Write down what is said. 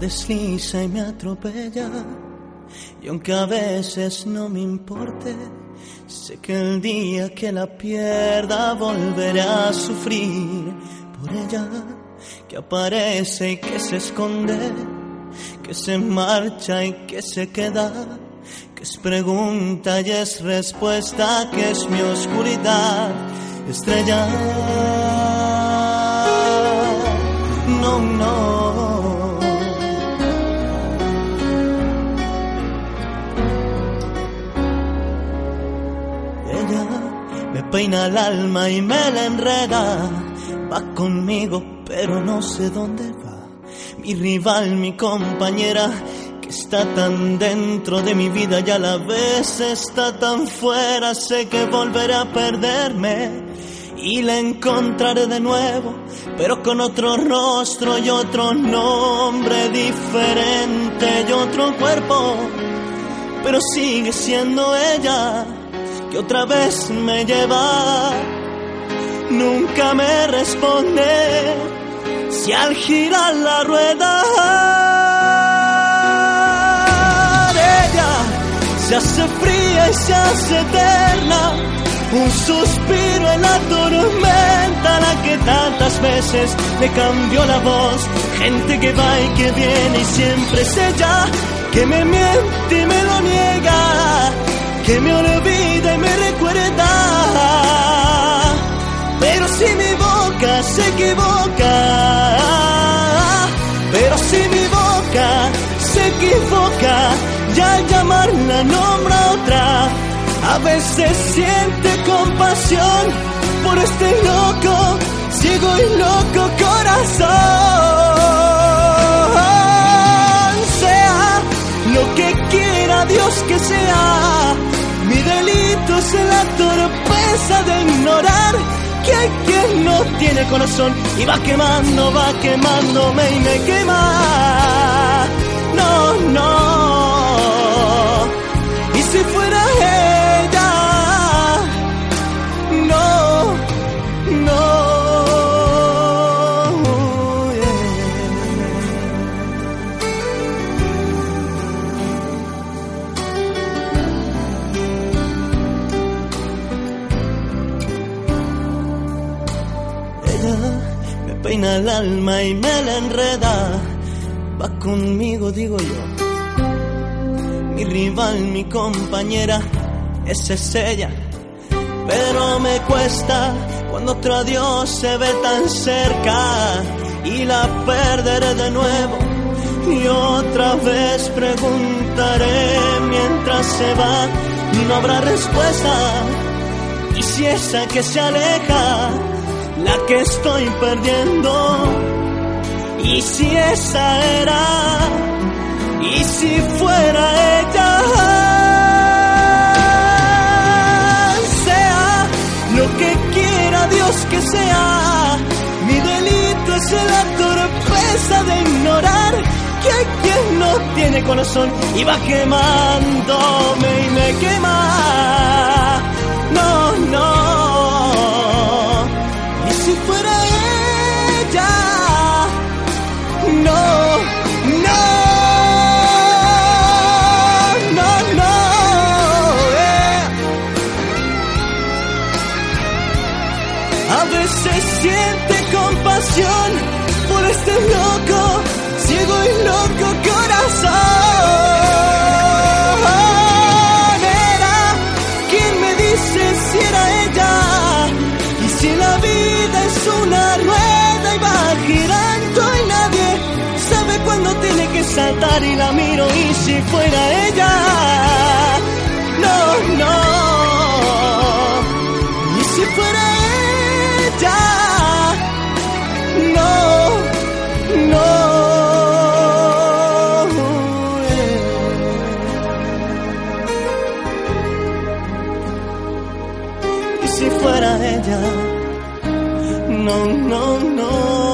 desliza y me atropella. Y aunque a veces no me importe, sé que el día que la pierda volveré a sufrir por ella, que aparece y que se esconde, que se marcha y que se queda, que es pregunta y es respuesta, que es mi oscuridad, estrella. No, no. Peina el alma y me la enreda. Va conmigo, pero no sé dónde va. Mi rival, mi compañera, que está tan dentro de mi vida y a la vez está tan fuera. Sé que volveré a perderme y la encontraré de nuevo, pero con otro rostro y otro nombre diferente y otro cuerpo. Pero sigue siendo ella que otra vez me lleva. Nunca me responde si al girar la rueda ella se hace fría y se hace eterna. Un suspiro en la tormenta, la que tantas veces me cambió la voz. Gente que va y que viene y siempre es ella que me miente y me lo niega, Veces siente compasión por este loco, ciego y loco corazón. Sea lo que quiera Dios que sea, mi delito es la torpeza de ignorar que quien no tiene corazón y va quemando, va quemándome y me quema. Peina el alma y me la enreda. Va conmigo, digo yo mi rival, mi compañera, esa es ella. Pero me cuesta cuando otro adiós se ve tan cerca y la perderé de nuevo. Y otra vez preguntaré mientras se va, no habrá respuesta. Y si esa que se aleja, la que estoy perdiendo, y si esa era y si fuera ella, sea lo que quiera Dios que sea, mi delito es la torpeza de ignorar que quien no tiene corazón y va quemándome y me quema. A veces siente compasión por este loco, ciego y loco corazón. Era quien me dice si era ella y si la vida es una rueda y va girando y nadie sabe cuándo tiene que saltar y la miro y si fuera ella. No, no. Si fuera ella, no, no, no.